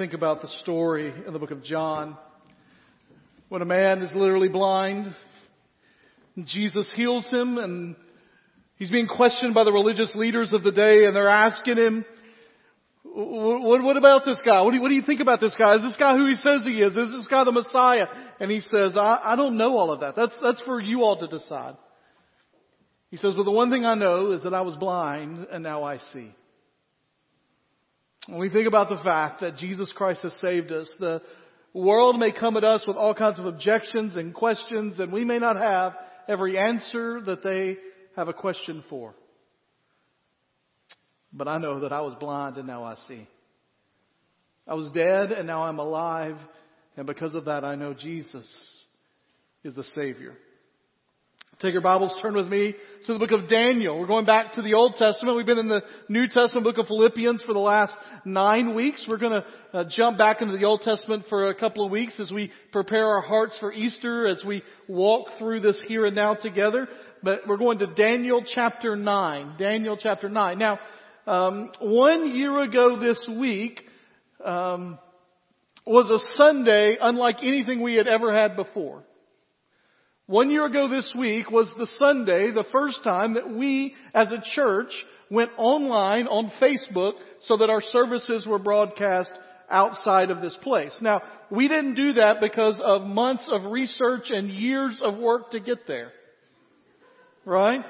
think about the story in the book of John when a man is literally blind. Jesus heals him and he's being questioned by the religious leaders of the day and they're asking him, what, what about this guy? What do, you, what do you think about this guy? Is this guy who he says he is? Is this guy the Messiah? And he says, I, I don't know all of that. That's, that's for you all to decide. He says, but the one thing I know is that I was blind and now I see. When we think about the fact that Jesus Christ has saved us, the world may come at us with all kinds of objections and questions, and we may not have every answer that they have a question for. But I know that I was blind and now I see. I was dead and now I'm alive, and because of that I know Jesus is the Savior. Take your Bibles, turn with me to the book of Daniel. We're going back to the Old Testament. We've been in the New Testament book of Philippians for the last nine weeks. We're going to uh, jump back into the Old Testament for a couple of weeks as we prepare our hearts for Easter, as we walk through this here and now together. But we're going to Daniel chapter 9. Daniel chapter 9. Now, um, one year ago this week um, was a Sunday unlike anything we had ever had before. One year ago this week was the Sunday, the first time that we as a church went online on Facebook so that our services were broadcast outside of this place. Now, we didn't do that because of months of research and years of work to get there. Right?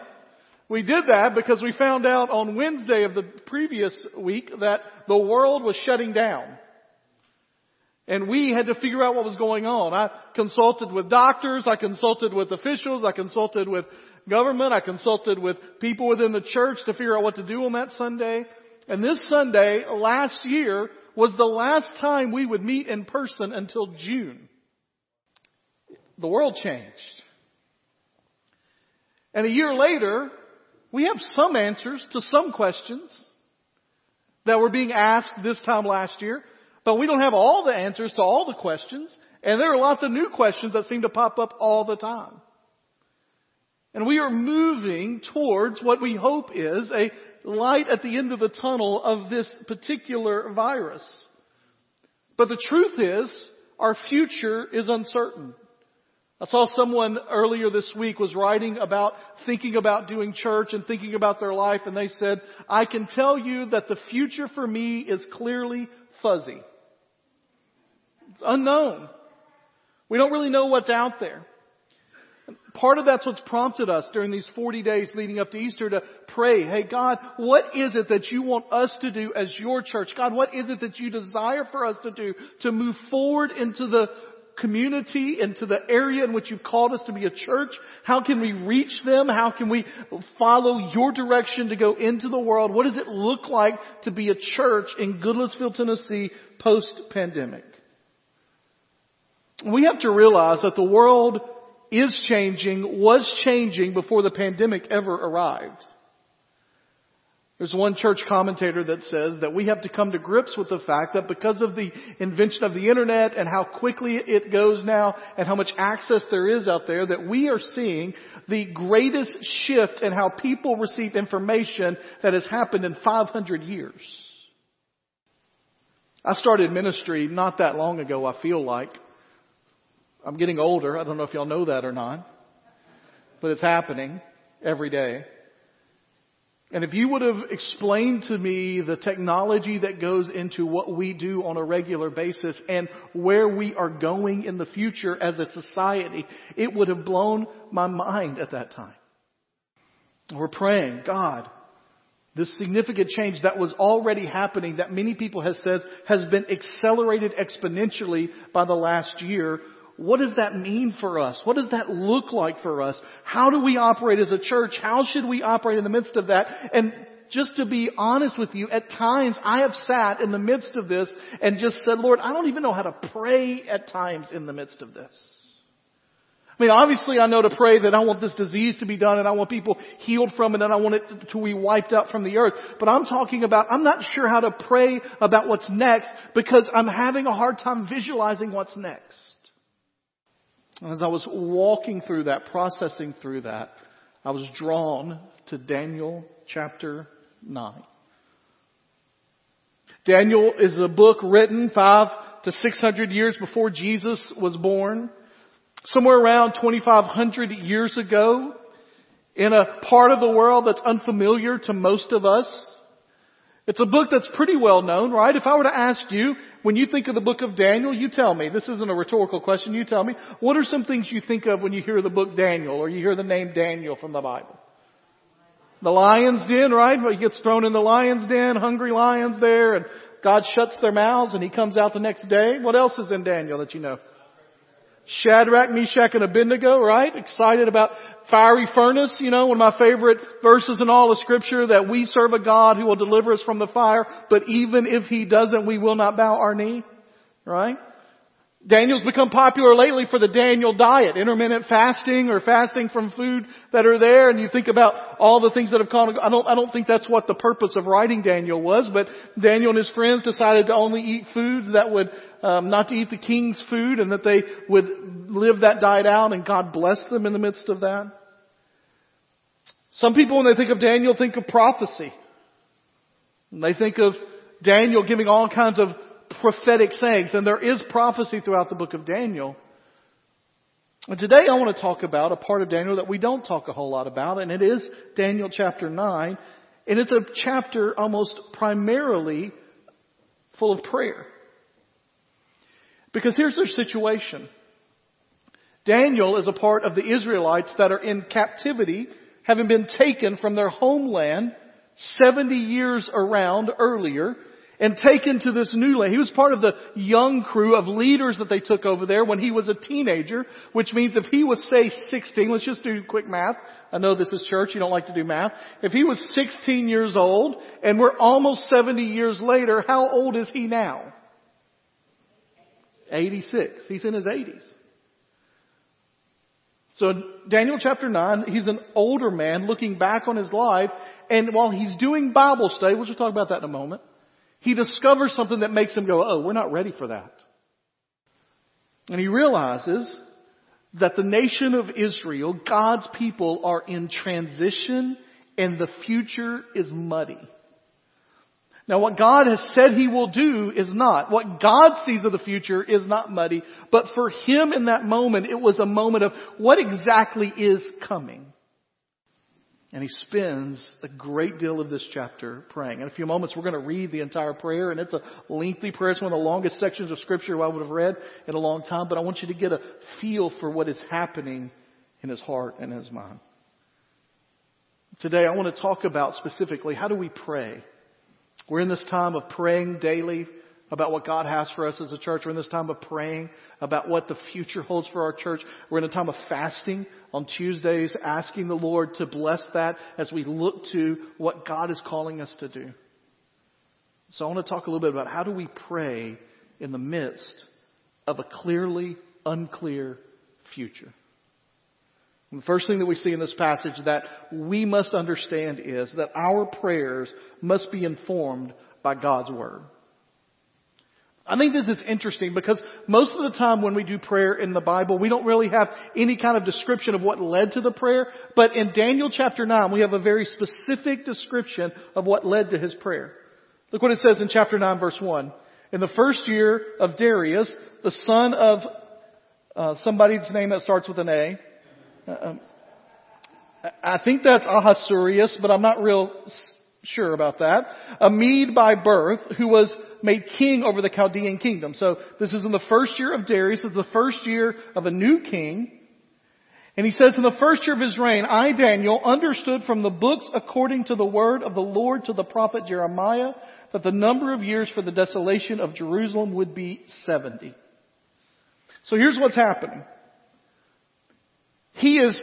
We did that because we found out on Wednesday of the previous week that the world was shutting down. And we had to figure out what was going on. I consulted with doctors, I consulted with officials, I consulted with government, I consulted with people within the church to figure out what to do on that Sunday. And this Sunday, last year, was the last time we would meet in person until June. The world changed. And a year later, we have some answers to some questions that were being asked this time last year. But we don't have all the answers to all the questions. And there are lots of new questions that seem to pop up all the time. And we are moving towards what we hope is a light at the end of the tunnel of this particular virus. But the truth is, our future is uncertain. I saw someone earlier this week was writing about thinking about doing church and thinking about their life and they said, I can tell you that the future for me is clearly fuzzy. It's unknown. We don't really know what's out there. Part of that's what's prompted us during these 40 days leading up to Easter to pray, hey God, what is it that you want us to do as your church? God, what is it that you desire for us to do to move forward into the community, into the area in which you've called us to be a church? How can we reach them? How can we follow your direction to go into the world? What does it look like to be a church in Goodlettsville, Tennessee post-pandemic? We have to realize that the world is changing, was changing before the pandemic ever arrived. There's one church commentator that says that we have to come to grips with the fact that because of the invention of the internet and how quickly it goes now and how much access there is out there that we are seeing the greatest shift in how people receive information that has happened in 500 years. I started ministry not that long ago, I feel like. I'm getting older. I don't know if y'all know that or not. But it's happening every day. And if you would have explained to me the technology that goes into what we do on a regular basis and where we are going in the future as a society, it would have blown my mind at that time. We're praying, God, this significant change that was already happening that many people have said has been accelerated exponentially by the last year what does that mean for us? What does that look like for us? How do we operate as a church? How should we operate in the midst of that? And just to be honest with you, at times I have sat in the midst of this and just said, Lord, I don't even know how to pray at times in the midst of this. I mean, obviously I know to pray that I want this disease to be done and I want people healed from it and I want it to be wiped out from the earth. But I'm talking about, I'm not sure how to pray about what's next because I'm having a hard time visualizing what's next. And as I was walking through that, processing through that, I was drawn to Daniel chapter 9. Daniel is a book written five to six hundred years before Jesus was born. Somewhere around 2500 years ago, in a part of the world that's unfamiliar to most of us. It's a book that's pretty well known, right? If I were to ask you, when you think of the book of Daniel, you tell me. This isn't a rhetorical question. You tell me. What are some things you think of when you hear the book Daniel or you hear the name Daniel from the Bible? The lion's den, right? He gets thrown in the lion's den, hungry lions there, and God shuts their mouths and he comes out the next day. What else is in Daniel that you know? Shadrach, Meshach, and Abednego, right? Excited about fiery furnace, you know, one of my favorite verses in all of scripture that we serve a God who will deliver us from the fire, but even if he doesn't, we will not bow our knee, right? Daniel's become popular lately for the Daniel diet, intermittent fasting or fasting from food that are there. And you think about all the things that have gone. I don't, I don't think that's what the purpose of writing Daniel was, but Daniel and his friends decided to only eat foods that would, um, not to eat the king's food and that they would live that diet out and God blessed them in the midst of that. Some people when they think of Daniel think of prophecy. And they think of Daniel giving all kinds of prophetic sayings, and there is prophecy throughout the book of Daniel. And today I want to talk about a part of Daniel that we don't talk a whole lot about, and it is Daniel chapter 9. And it's a chapter almost primarily full of prayer. Because here's their situation. Daniel is a part of the Israelites that are in captivity, having been taken from their homeland 70 years around earlier and taken to this new land. He was part of the young crew of leaders that they took over there when he was a teenager, which means if he was say 16, let's just do quick math. I know this is church, you don't like to do math. If he was 16 years old and we're almost 70 years later, how old is he now? 86. He's in his 80s. So Daniel chapter 9, he's an older man looking back on his life, and while he's doing Bible study, we'll just talk about that in a moment, he discovers something that makes him go, oh, we're not ready for that. And he realizes that the nation of Israel, God's people, are in transition and the future is muddy. Now what God has said He will do is not. What God sees of the future is not muddy, but for Him in that moment, it was a moment of what exactly is coming. And he spends a great deal of this chapter praying. In a few moments, we're going to read the entire prayer, and it's a lengthy prayer. It's one of the longest sections of Scripture I would have read in a long time, but I want you to get a feel for what is happening in his heart and his mind. Today, I want to talk about specifically how do we pray? We're in this time of praying daily about what God has for us as a church. We're in this time of praying about what the future holds for our church. We're in a time of fasting on Tuesdays, asking the Lord to bless that as we look to what God is calling us to do. So I want to talk a little bit about how do we pray in the midst of a clearly unclear future. The first thing that we see in this passage that we must understand is that our prayers must be informed by God's Word. I think this is interesting because most of the time when we do prayer in the Bible, we don't really have any kind of description of what led to the prayer. But in Daniel chapter 9, we have a very specific description of what led to his prayer. Look what it says in chapter 9 verse 1. In the first year of Darius, the son of uh, somebody's name that starts with an A. Um, I think that's Ahasuerus, but I'm not real sure about that. A Mede by birth, who was made king over the Chaldean kingdom. So this is in the first year of Darius. It's the first year of a new king. And he says, in the first year of his reign, I, Daniel, understood from the books according to the word of the Lord to the prophet Jeremiah that the number of years for the desolation of Jerusalem would be 70. So here's what's happening. He is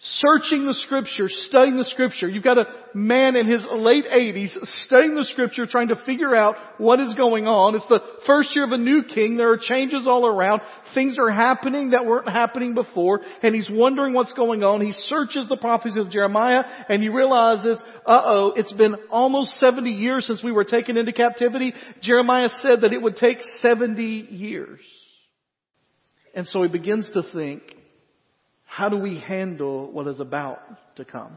searching the scripture, studying the scripture. You've got a man in his late 80s studying the scripture, trying to figure out what is going on. It's the first year of a new king. There are changes all around. Things are happening that weren't happening before, and he's wondering what's going on. He searches the prophecies of Jeremiah, and he realizes, uh-oh, it's been almost 70 years since we were taken into captivity. Jeremiah said that it would take 70 years. And so he begins to think, how do we handle what is about to come?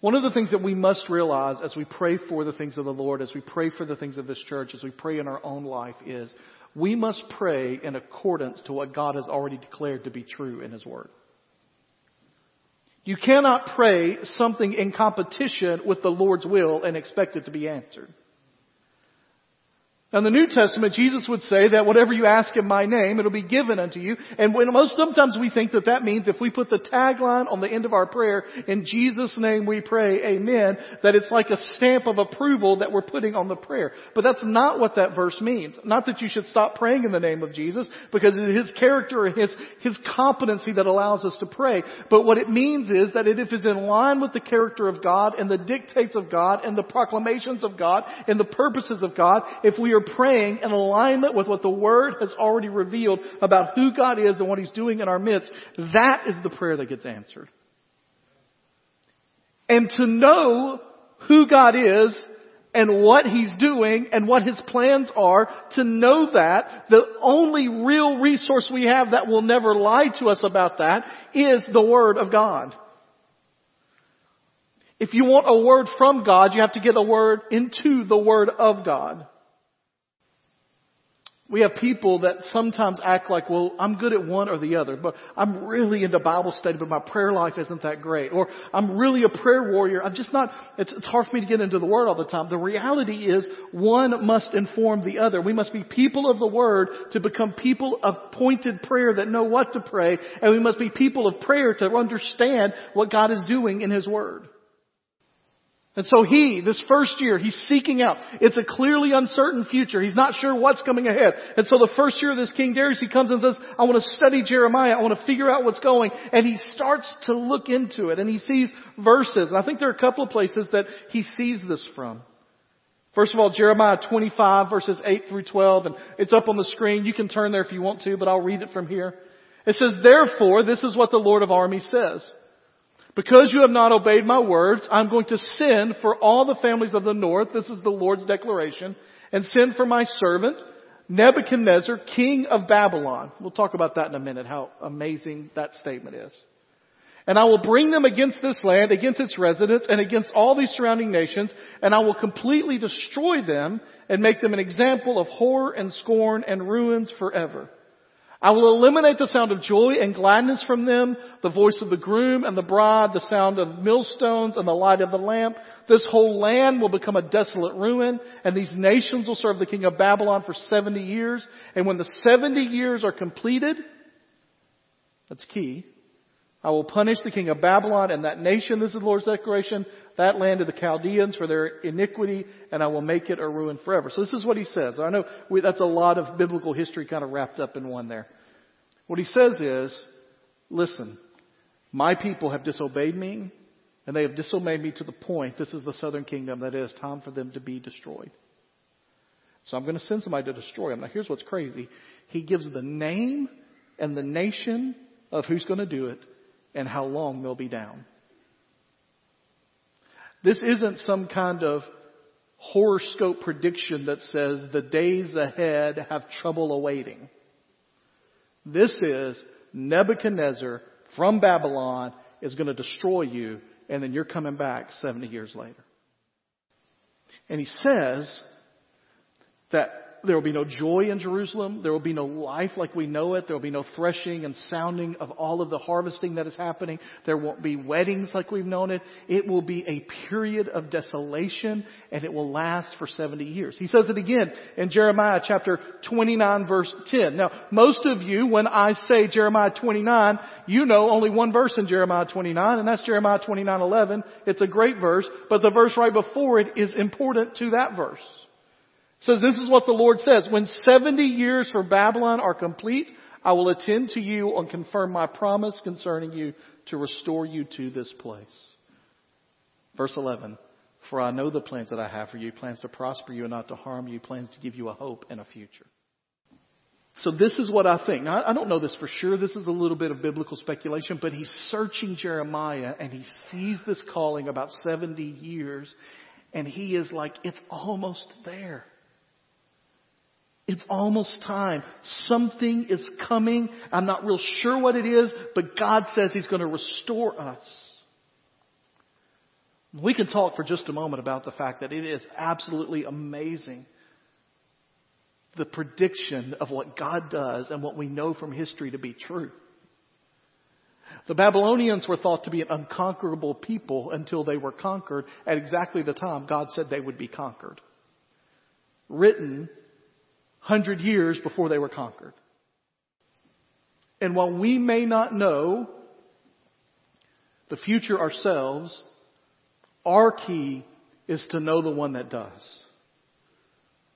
One of the things that we must realize as we pray for the things of the Lord, as we pray for the things of this church, as we pray in our own life is we must pray in accordance to what God has already declared to be true in His Word. You cannot pray something in competition with the Lord's will and expect it to be answered. In the New Testament, Jesus would say that whatever you ask in my name, it'll be given unto you. And when most sometimes we think that that means if we put the tagline on the end of our prayer, in Jesus' name we pray, amen, that it's like a stamp of approval that we're putting on the prayer. But that's not what that verse means. Not that you should stop praying in the name of Jesus, because it is his character and his, his competency that allows us to pray. But what it means is that if it's in line with the character of God and the dictates of God and the proclamations of God and the purposes of God, if we are praying in alignment with what the Word has already revealed about who God is and what He's doing in our midst, that is the prayer that gets answered. And to know who God is and what He's doing and what His plans are, to know that, the only real resource we have that will never lie to us about that is the Word of God. If you want a word from God, you have to get a word into the Word of God. We have people that sometimes act like, well, I'm good at one or the other, but I'm really into Bible study, but my prayer life isn't that great. Or I'm really a prayer warrior. I'm just not, it's, it's hard for me to get into the Word all the time. The reality is one must inform the other. We must be people of the Word to become people of pointed prayer that know what to pray, and we must be people of prayer to understand what God is doing in His Word. And so he, this first year, he's seeking out. It's a clearly uncertain future. He's not sure what's coming ahead. And so the first year of this King Darius, he comes and says, I want to study Jeremiah. I want to figure out what's going. And he starts to look into it and he sees verses. And I think there are a couple of places that he sees this from. First of all, Jeremiah 25 verses 8 through 12, and it's up on the screen. You can turn there if you want to, but I'll read it from here. It says, Therefore, this is what the Lord of armies says. Because you have not obeyed my words, I'm going to send for all the families of the north, this is the Lord's declaration, and send for my servant, Nebuchadnezzar, king of Babylon. We'll talk about that in a minute, how amazing that statement is. And I will bring them against this land, against its residents, and against all these surrounding nations, and I will completely destroy them and make them an example of horror and scorn and ruins forever. I will eliminate the sound of joy and gladness from them, the voice of the groom and the bride, the sound of millstones and the light of the lamp. This whole land will become a desolate ruin, and these nations will serve the king of Babylon for 70 years. And when the 70 years are completed, that's key, I will punish the king of Babylon and that nation, this is the Lord's declaration, that land of the Chaldeans for their iniquity, and I will make it a ruin forever. So this is what he says. I know we, that's a lot of biblical history kind of wrapped up in one there. What he says is, listen, my people have disobeyed me, and they have disobeyed me to the point, this is the southern kingdom, that it is time for them to be destroyed. So I'm going to send somebody to destroy them. Now here's what's crazy. He gives the name and the nation of who's going to do it and how long they'll be down. This isn't some kind of horoscope prediction that says the days ahead have trouble awaiting. This is Nebuchadnezzar from Babylon is going to destroy you and then you're coming back 70 years later. And he says that there will be no joy in Jerusalem. There will be no life like we know it. There will be no threshing and sounding of all of the harvesting that is happening. There won't be weddings like we've known it. It will be a period of desolation and it will last for 70 years. He says it again in Jeremiah chapter 29 verse 10. Now, most of you, when I say Jeremiah 29, you know only one verse in Jeremiah 29 and that's Jeremiah 29:11. It's a great verse, but the verse right before it is important to that verse says this is what the Lord says. When 70 years for Babylon are complete, I will attend to you and confirm my promise concerning you to restore you to this place. Verse 11. For I know the plans that I have for you, plans to prosper you and not to harm you, plans to give you a hope and a future. So this is what I think. Now, I don't know this for sure. This is a little bit of biblical speculation, but he's searching Jeremiah and he sees this calling about 70 years and he is like, it's almost there. It's almost time. Something is coming. I'm not real sure what it is, but God says He's going to restore us. We can talk for just a moment about the fact that it is absolutely amazing the prediction of what God does and what we know from history to be true. The Babylonians were thought to be an unconquerable people until they were conquered at exactly the time God said they would be conquered. Written hundred years before they were conquered. And while we may not know the future ourselves, our key is to know the one that does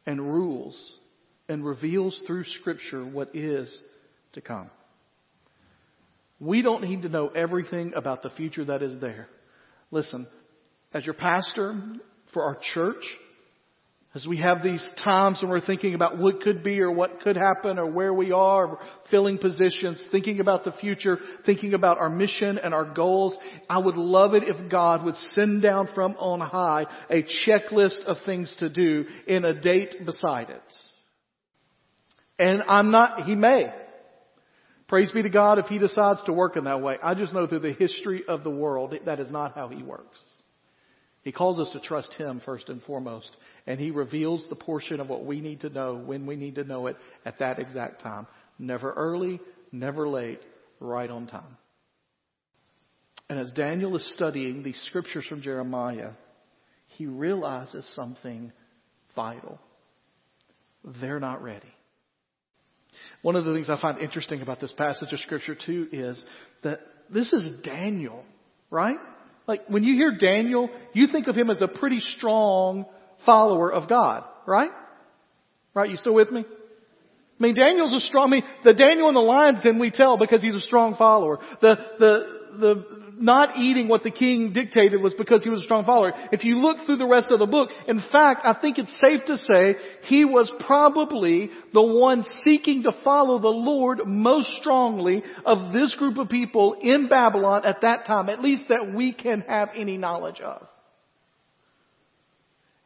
and rules and reveals through Scripture what is to come. We don't need to know everything about the future that is there. Listen, as your pastor for our church, as we have these times when we're thinking about what could be or what could happen or where we are, filling positions, thinking about the future, thinking about our mission and our goals, I would love it if God would send down from on high a checklist of things to do in a date beside it. And I'm not, He may. Praise be to God if He decides to work in that way. I just know through the history of the world, that is not how He works. He calls us to trust Him first and foremost and He reveals the portion of what we need to know when we need to know it at that exact time. Never early, never late, right on time. And as Daniel is studying these scriptures from Jeremiah, he realizes something vital. They're not ready. One of the things I find interesting about this passage of scripture too is that this is Daniel, right? Like when you hear Daniel, you think of him as a pretty strong follower of God, right? Right? You still with me? I mean, Daniel's a strong, I mean, the Daniel in the lion's den we tell because he's a strong follower. The, the, the not eating what the king dictated was because he was a strong follower. If you look through the rest of the book, in fact, I think it's safe to say he was probably the one seeking to follow the Lord most strongly of this group of people in Babylon at that time, at least that we can have any knowledge of.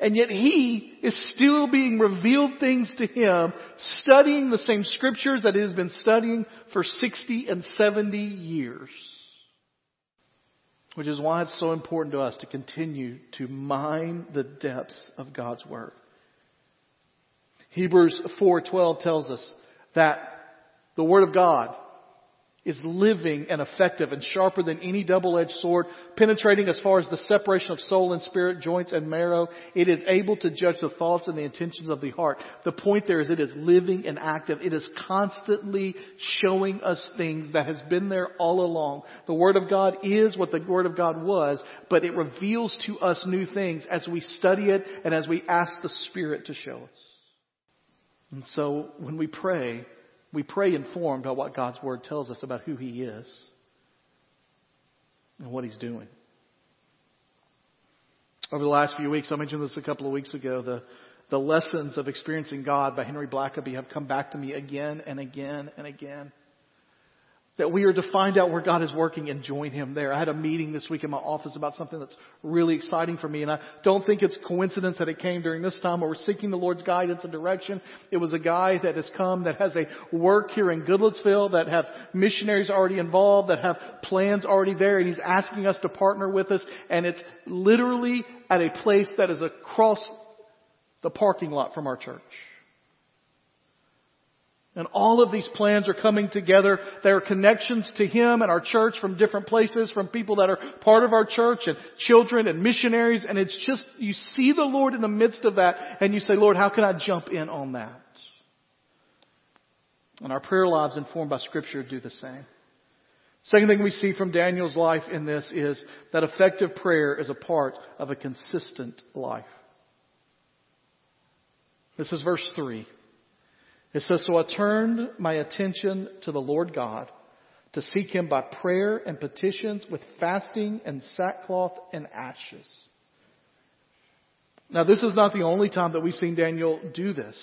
And yet he is still being revealed things to him, studying the same scriptures that he has been studying for 60 and 70 years. Which is why it's so important to us to continue to mine the depths of God's Word. Hebrews 4.12 tells us that the Word of God is living and effective and sharper than any double-edged sword, penetrating as far as the separation of soul and spirit, joints and marrow. It is able to judge the thoughts and the intentions of the heart. The point there is it is living and active. It is constantly showing us things that has been there all along. The Word of God is what the Word of God was, but it reveals to us new things as we study it and as we ask the Spirit to show us. And so when we pray, we pray informed by what God's Word tells us about who He is and what He's doing. Over the last few weeks, I mentioned this a couple of weeks ago, the, the lessons of experiencing God by Henry Blackaby have come back to me again and again and again that we are to find out where God is working and join Him there. I had a meeting this week in my office about something that's really exciting for me, and I don't think it's coincidence that it came during this time where we're seeking the Lord's guidance and direction. It was a guy that has come that has a work here in Goodlettsville that have missionaries already involved, that have plans already there, and he's asking us to partner with us, and it's literally at a place that is across the parking lot from our church. And all of these plans are coming together. There are connections to Him and our church from different places, from people that are part of our church and children and missionaries. And it's just, you see the Lord in the midst of that and you say, Lord, how can I jump in on that? And our prayer lives informed by Scripture do the same. Second thing we see from Daniel's life in this is that effective prayer is a part of a consistent life. This is verse 3. It says, So I turned my attention to the Lord God to seek him by prayer and petitions with fasting and sackcloth and ashes. Now, this is not the only time that we've seen Daniel do this.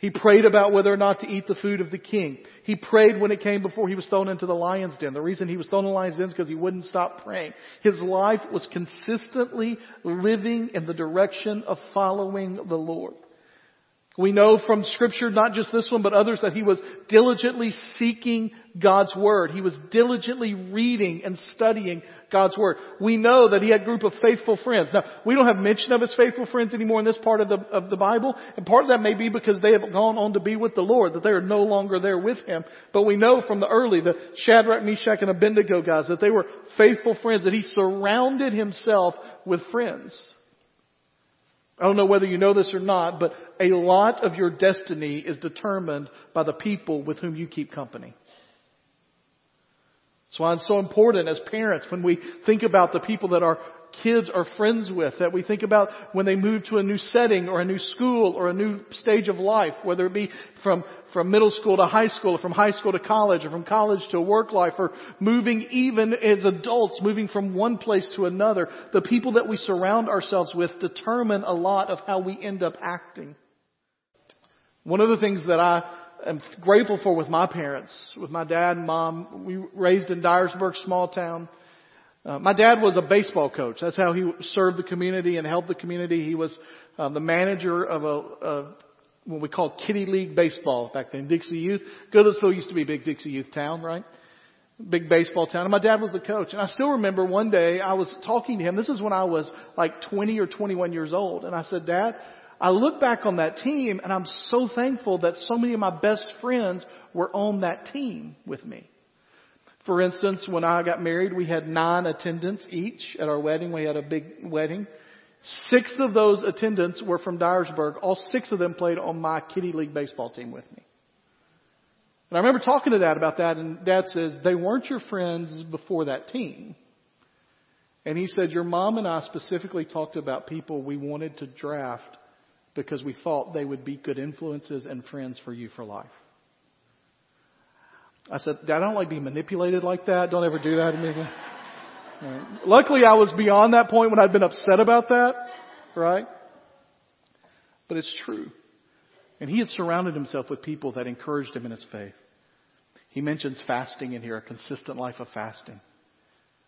He prayed about whether or not to eat the food of the king. He prayed when it came before he was thrown into the lion's den. The reason he was thrown in the lion's den is because he wouldn't stop praying. His life was consistently living in the direction of following the Lord. We know from scripture, not just this one, but others, that he was diligently seeking God's Word. He was diligently reading and studying God's Word. We know that he had a group of faithful friends. Now, we don't have mention of his faithful friends anymore in this part of the, of the Bible, and part of that may be because they have gone on to be with the Lord, that they are no longer there with him. But we know from the early, the Shadrach, Meshach, and Abednego guys, that they were faithful friends, that he surrounded himself with friends. I don't know whether you know this or not, but a lot of your destiny is determined by the people with whom you keep company. That's why it's so important as parents when we think about the people that our kids are friends with, that we think about when they move to a new setting or a new school or a new stage of life, whether it be from, from middle school to high school or from high school to college or from college to work life or moving even as adults, moving from one place to another. The people that we surround ourselves with determine a lot of how we end up acting. One of the things that I am grateful for with my parents, with my dad and mom. We raised in Dyersburg, small town. Uh, my dad was a baseball coach. That's how he served the community and helped the community. He was uh, the manager of a, a what we called Kitty League baseball back then, Dixie Youth. Goodlettsville used to be big Dixie Youth town, right? Big baseball town. And my dad was the coach. And I still remember one day I was talking to him. This is when I was like 20 or 21 years old. And I said, Dad, I look back on that team and I'm so thankful that so many of my best friends were on that team with me. For instance, when I got married, we had nine attendants each at our wedding. We had a big wedding. Six of those attendants were from Dyersburg. All six of them played on my kitty league baseball team with me. And I remember talking to Dad about that, and Dad says, they weren't your friends before that team. And he said, your mom and I specifically talked about people we wanted to draft because we thought they would be good influences and friends for you for life. I said, Dad, I don't like being manipulated like that. Don't ever do that to me again. Right. Luckily, I was beyond that point when I'd been upset about that, right? But it's true. And he had surrounded himself with people that encouraged him in his faith. He mentions fasting in here, a consistent life of fasting.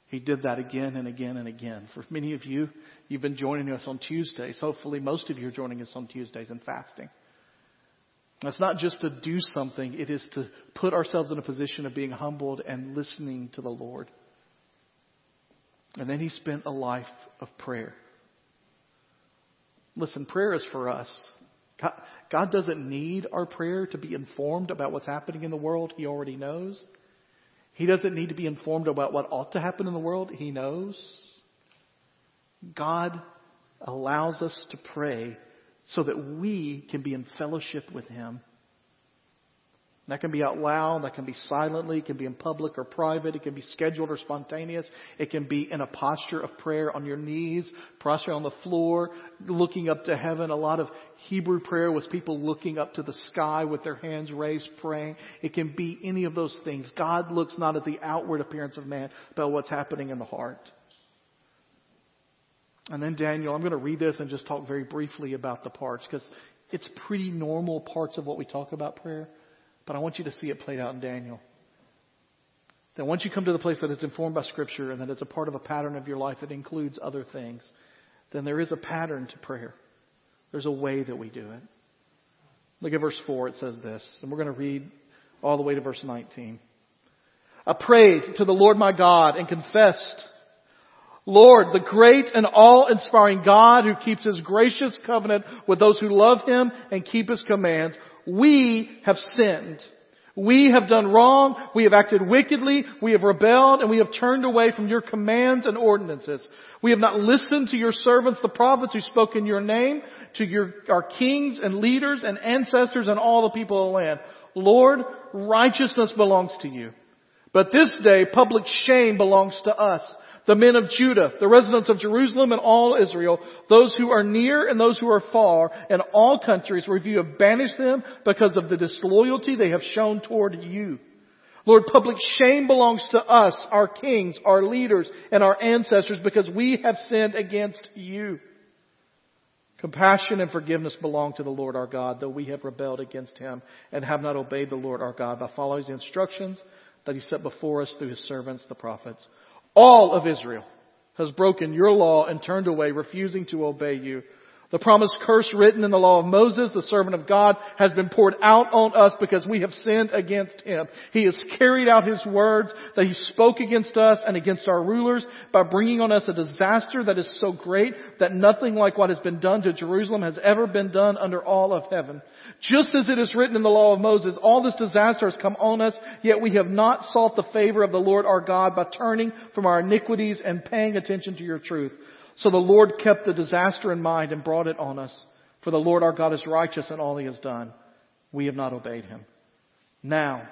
He did that again and again and again. For many of you, you've been joining us on Tuesdays. Hopefully, most of you are joining us on Tuesdays and fasting. It's not just to do something, it is to put ourselves in a position of being humbled and listening to the Lord. And then he spent a life of prayer. Listen, prayer is for us. God, God doesn't need our prayer to be informed about what's happening in the world. He already knows. He doesn't need to be informed about what ought to happen in the world. He knows. God allows us to pray so that we can be in fellowship with Him. That can be out loud, that can be silently, it can be in public or private, it can be scheduled or spontaneous, it can be in a posture of prayer on your knees, prostrate on the floor, looking up to heaven. A lot of Hebrew prayer was people looking up to the sky with their hands raised, praying. It can be any of those things. God looks not at the outward appearance of man, but what's happening in the heart. And then Daniel, I'm going to read this and just talk very briefly about the parts because it's pretty normal parts of what we talk about prayer. But I want you to see it played out in Daniel. That once you come to the place that it's informed by Scripture and that it's a part of a pattern of your life that includes other things, then there is a pattern to prayer. There's a way that we do it. Look at verse 4. It says this, and we're going to read all the way to verse 19. I prayed to the Lord my God and confessed, Lord, the great and all-inspiring God who keeps his gracious covenant with those who love him and keep his commands, we have sinned. We have done wrong. We have acted wickedly. We have rebelled and we have turned away from your commands and ordinances. We have not listened to your servants, the prophets who spoke in your name, to your, our kings and leaders and ancestors and all the people of the land. Lord, righteousness belongs to you. But this day, public shame belongs to us the men of Judah, the residents of Jerusalem and all Israel, those who are near and those who are far, and all countries where you have banished them because of the disloyalty they have shown toward you. Lord, public shame belongs to us, our kings, our leaders, and our ancestors because we have sinned against you. Compassion and forgiveness belong to the Lord our God, though we have rebelled against him and have not obeyed the Lord our God by following the instructions that he set before us through his servants, the prophets. All of Israel has broken your law and turned away, refusing to obey you. The promised curse written in the law of Moses, the servant of God, has been poured out on us because we have sinned against him. He has carried out his words that he spoke against us and against our rulers by bringing on us a disaster that is so great that nothing like what has been done to Jerusalem has ever been done under all of heaven. Just as it is written in the law of Moses, all this disaster has come on us, yet we have not sought the favor of the Lord our God by turning from our iniquities and paying attention to your truth. So the Lord kept the disaster in mind and brought it on us. For the Lord our God is righteous in all he has done. We have not obeyed him. Now,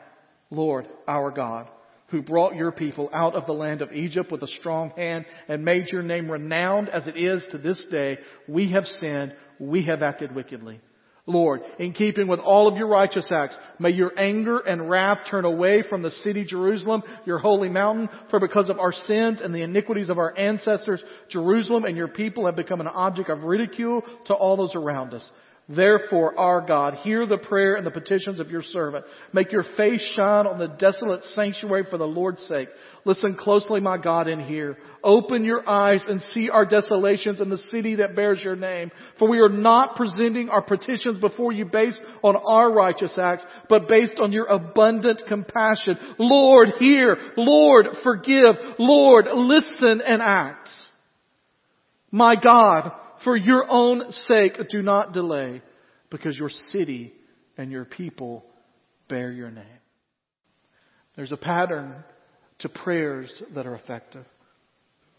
Lord our God, who brought your people out of the land of Egypt with a strong hand and made your name renowned as it is to this day, we have sinned, we have acted wickedly. Lord, in keeping with all of your righteous acts, may your anger and wrath turn away from the city Jerusalem, your holy mountain, for because of our sins and the iniquities of our ancestors, Jerusalem and your people have become an object of ridicule to all those around us. Therefore, our God, hear the prayer and the petitions of your servant. Make your face shine on the desolate sanctuary for the Lord's sake. Listen closely, my God, and hear. Open your eyes and see our desolations in the city that bears your name. For we are not presenting our petitions before you based on our righteous acts, but based on your abundant compassion. Lord, hear. Lord, forgive. Lord, listen and act. My God, for your own sake, do not delay, because your city and your people bear your name. There's a pattern to prayers that are effective.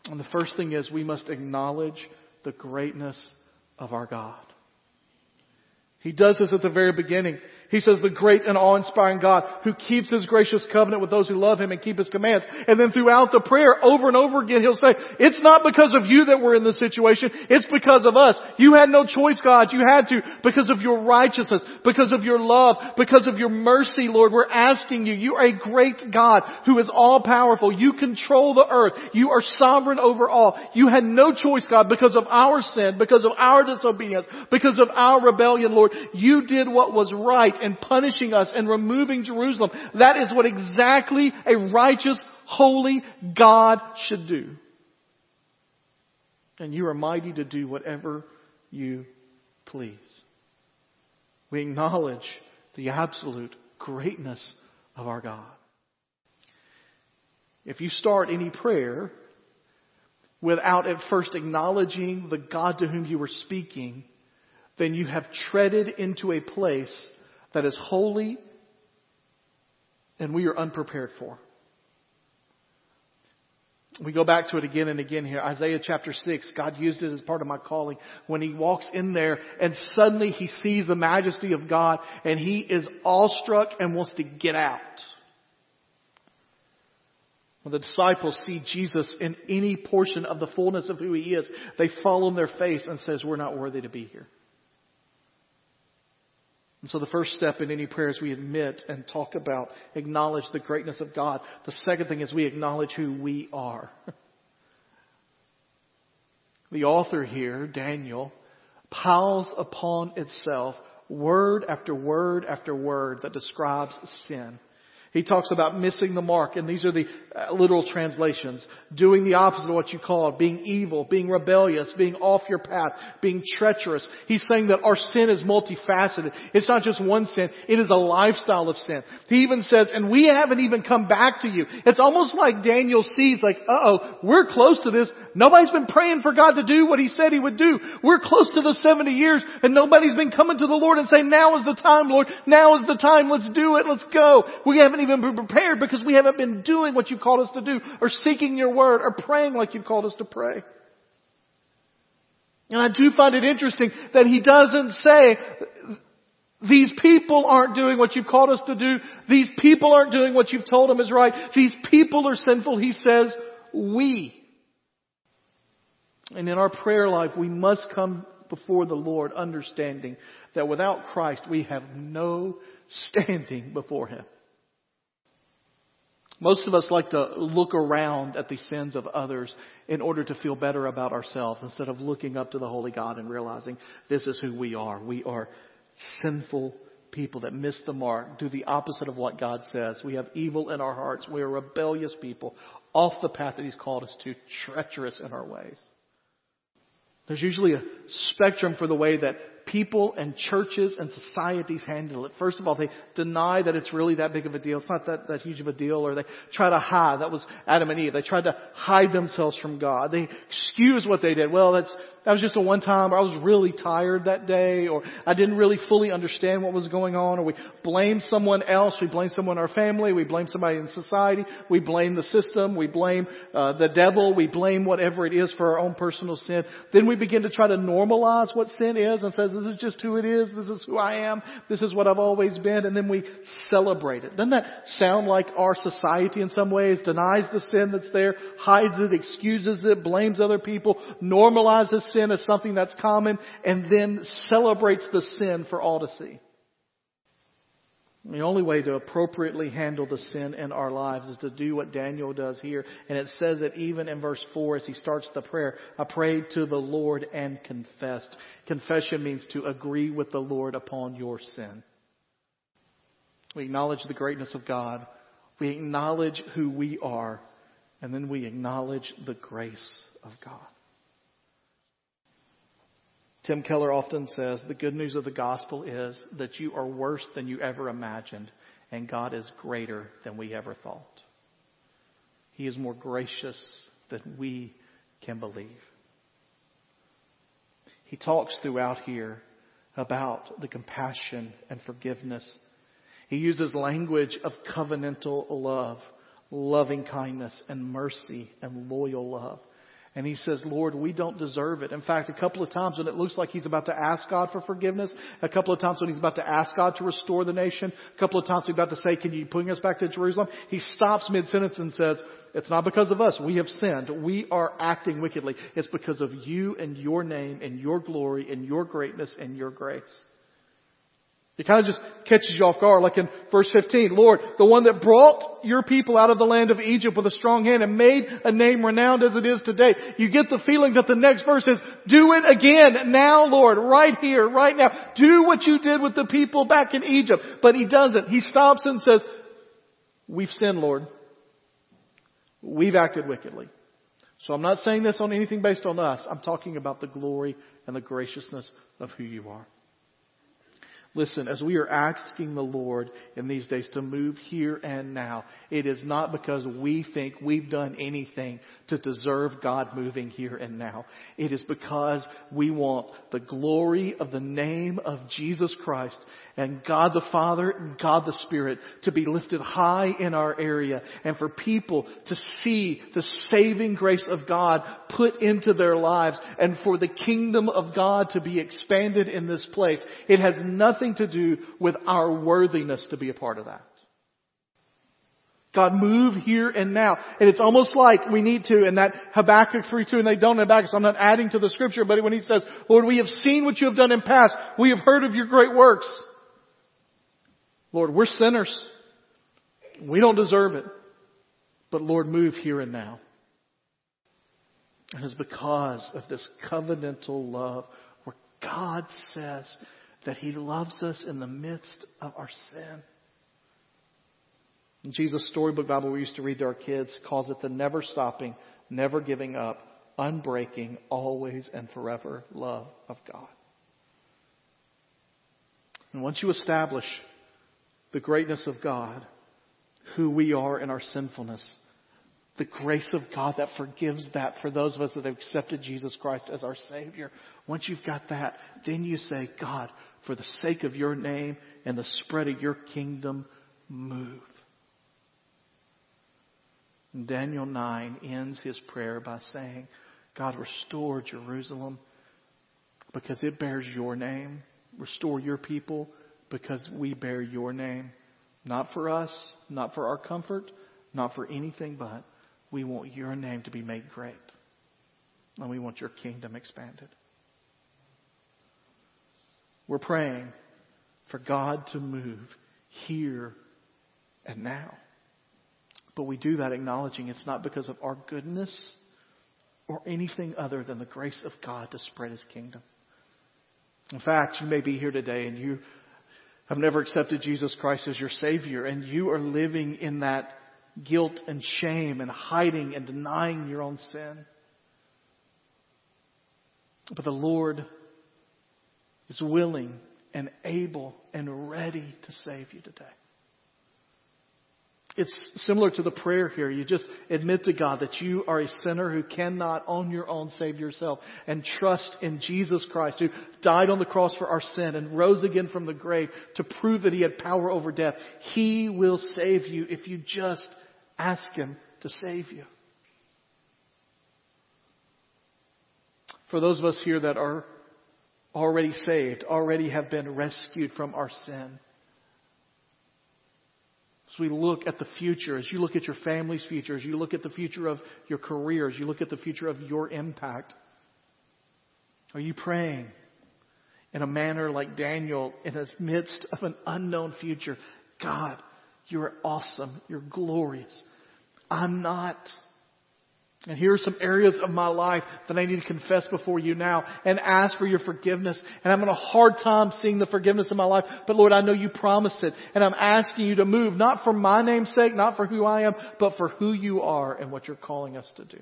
And the first thing is we must acknowledge the greatness of our God. He does this at the very beginning. He says the great and awe-inspiring God who keeps His gracious covenant with those who love Him and keep His commands. And then throughout the prayer, over and over again, He'll say, it's not because of you that we're in this situation. It's because of us. You had no choice, God. You had to because of your righteousness, because of your love, because of your mercy, Lord. We're asking you. You are a great God who is all powerful. You control the earth. You are sovereign over all. You had no choice, God, because of our sin, because of our disobedience, because of our rebellion, Lord. You did what was right and punishing us and removing Jerusalem. That is what exactly a righteous, holy God should do. And you are mighty to do whatever you please. We acknowledge the absolute greatness of our God. If you start any prayer without at first acknowledging the God to whom you were speaking, then you have treaded into a place that is holy and we are unprepared for. We go back to it again and again here. Isaiah chapter 6, God used it as part of my calling when he walks in there and suddenly he sees the majesty of God and he is awestruck and wants to get out. When the disciples see Jesus in any portion of the fullness of who he is, they fall on their face and says, we're not worthy to be here. And so the first step in any prayer is we admit and talk about, acknowledge the greatness of God. The second thing is we acknowledge who we are. the author here, Daniel, piles upon itself word after word after word that describes sin. He talks about missing the mark, and these are the uh, literal translations. Doing the opposite of what you call being evil, being rebellious, being off your path, being treacherous. He's saying that our sin is multifaceted. It's not just one sin, it is a lifestyle of sin. He even says, and we haven't even come back to you. It's almost like Daniel sees like, uh-oh, we're close to this. Nobody's been praying for God to do what He said He would do. We're close to the 70 years, and nobody's been coming to the Lord and saying, now is the time, Lord. Now is the time. Let's do it. Let's go. We haven't haven't even been prepared because we haven't been doing what you've called us to do or seeking your word or praying like you've called us to pray. And I do find it interesting that he doesn't say, these people aren't doing what you've called us to do. These people aren't doing what you've told them is right. These people are sinful. He says, we. And in our prayer life, we must come before the Lord understanding that without Christ, we have no standing before Him. Most of us like to look around at the sins of others in order to feel better about ourselves instead of looking up to the Holy God and realizing this is who we are. We are sinful people that miss the mark, do the opposite of what God says. We have evil in our hearts. We are rebellious people, off the path that He's called us to, treacherous in our ways. There's usually a spectrum for the way that people and churches and societies handle it. First of all, they deny that it's really that big of a deal. It's not that, that huge of a deal, or they try to hide. That was Adam and Eve. They tried to hide themselves from God. They excuse what they did. Well, that's, that was just a one time, or I was really tired that day, or I didn't really fully understand what was going on, or we blame someone else, we blame someone in our family, we blame somebody in society, we blame the system, we blame uh, the devil, we blame whatever it is for our own personal sin. Then we begin to try to normalize what sin is and says, this is just who it is, this is who I am, this is what I've always been, and then we celebrate it. Doesn't that sound like our society in some ways? Denies the sin that's there, hides it, excuses it, blames other people, normalizes sin as something that's common, and then celebrates the sin for all to see. The only way to appropriately handle the sin in our lives is to do what Daniel does here. And it says that even in verse 4 as he starts the prayer, I prayed to the Lord and confessed. Confession means to agree with the Lord upon your sin. We acknowledge the greatness of God. We acknowledge who we are. And then we acknowledge the grace of God. Tim Keller often says the good news of the gospel is that you are worse than you ever imagined, and God is greater than we ever thought. He is more gracious than we can believe. He talks throughout here about the compassion and forgiveness. He uses language of covenantal love, loving kindness and mercy and loyal love. And he says, Lord, we don't deserve it. In fact, a couple of times when it looks like he's about to ask God for forgiveness, a couple of times when he's about to ask God to restore the nation, a couple of times he's about to say, can you bring us back to Jerusalem? He stops mid-sentence and says, it's not because of us. We have sinned. We are acting wickedly. It's because of you and your name and your glory and your greatness and your grace. It kind of just catches you off guard, like in verse 15. Lord, the one that brought your people out of the land of Egypt with a strong hand and made a name renowned as it is today. You get the feeling that the next verse is, do it again now, Lord, right here, right now. Do what you did with the people back in Egypt. But he doesn't. He stops and says, we've sinned, Lord. We've acted wickedly. So I'm not saying this on anything based on us. I'm talking about the glory and the graciousness of who you are. Listen, as we are asking the Lord in these days to move here and now, it is not because we think we've done anything to deserve God moving here and now. It is because we want the glory of the name of Jesus Christ and God the Father and God the Spirit to be lifted high in our area and for people to see the saving grace of God put into their lives and for the kingdom of God to be expanded in this place. It has nothing to do with our worthiness to be a part of that. God move here and now. And it's almost like we need to in that Habakkuk 3-2 and they don't in Habakkuk, so I'm not adding to the scripture, but when he says, Lord, we have seen what you have done in past. We have heard of your great works. Lord, we're sinners. We don't deserve it. But Lord, move here and now. And it's because of this covenantal love where God says, that He loves us in the midst of our sin. In Jesus' storybook Bible we used to read to our kids calls it the never stopping, never giving up, unbreaking, always and forever love of God. And once you establish the greatness of God, who we are in our sinfulness, the grace of God that forgives that for those of us that have accepted Jesus Christ as our Savior. Once you've got that, then you say, God, for the sake of your name and the spread of your kingdom, move. And Daniel 9 ends his prayer by saying, God, restore Jerusalem because it bears your name. Restore your people because we bear your name. Not for us, not for our comfort, not for anything but we want your name to be made great. And we want your kingdom expanded. We're praying for God to move here and now. But we do that acknowledging it's not because of our goodness or anything other than the grace of God to spread His kingdom. In fact, you may be here today and you have never accepted Jesus Christ as your Savior and you are living in that guilt and shame and hiding and denying your own sin. But the Lord is willing and able and ready to save you today. It's similar to the prayer here. You just admit to God that you are a sinner who cannot on your own save yourself and trust in Jesus Christ who died on the cross for our sin and rose again from the grave to prove that he had power over death. He will save you if you just ask him to save you. For those of us here that are already saved, already have been rescued from our sin, as we look at the future, as you look at your family's future, as you look at the future of your career, as you look at the future of your impact, are you praying in a manner like Daniel in the midst of an unknown future? God, you're awesome. You're glorious. I'm not. And here are some areas of my life that I need to confess before you now and ask for your forgiveness. And I'm having a hard time seeing the forgiveness in my life. But Lord, I know you promised it. And I'm asking you to move, not for my name's sake, not for who I am, but for who you are and what you're calling us to do.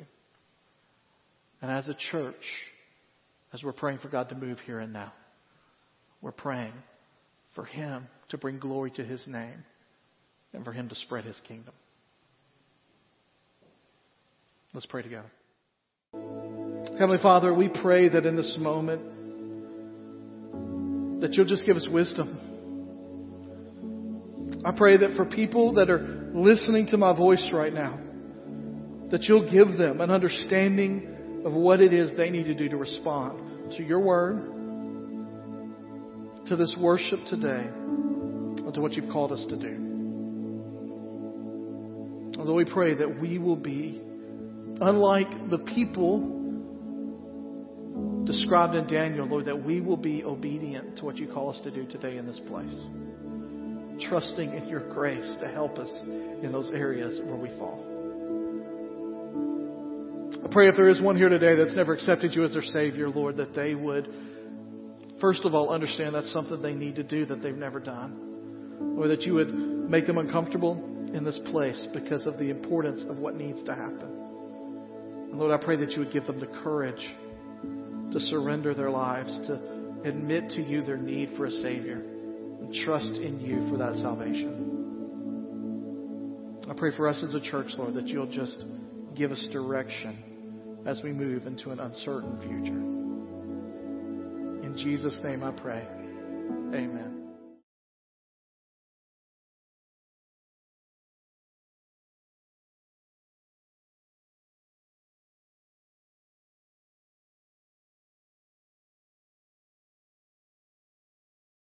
And as a church, as we're praying for God to move here and now, we're praying for Him to bring glory to His name and for Him to spread His kingdom. Let's pray together. Heavenly Father, we pray that in this moment that you'll just give us wisdom. I pray that for people that are listening to my voice right now, that you'll give them an understanding of what it is they need to do to respond to your word, to this worship today, and to what you've called us to do. Although we pray that we will be unlike the people described in Daniel, Lord, that we will be obedient to what you call us to do today in this place. Trusting in your grace to help us in those areas where we fall. I pray if there is one here today that's never accepted you as their Savior, Lord, that they would, first of all, understand that's something they need to do that they've never done. Or that you would make them uncomfortable in this place because of the importance of what needs to happen. And Lord, I pray that you would give them the courage to surrender their lives, to admit to you their need for a Savior, and trust in you for that salvation. I pray for us as a church, Lord, that you'll just give us direction as we move into an uncertain future. In Jesus' name I pray. Amen.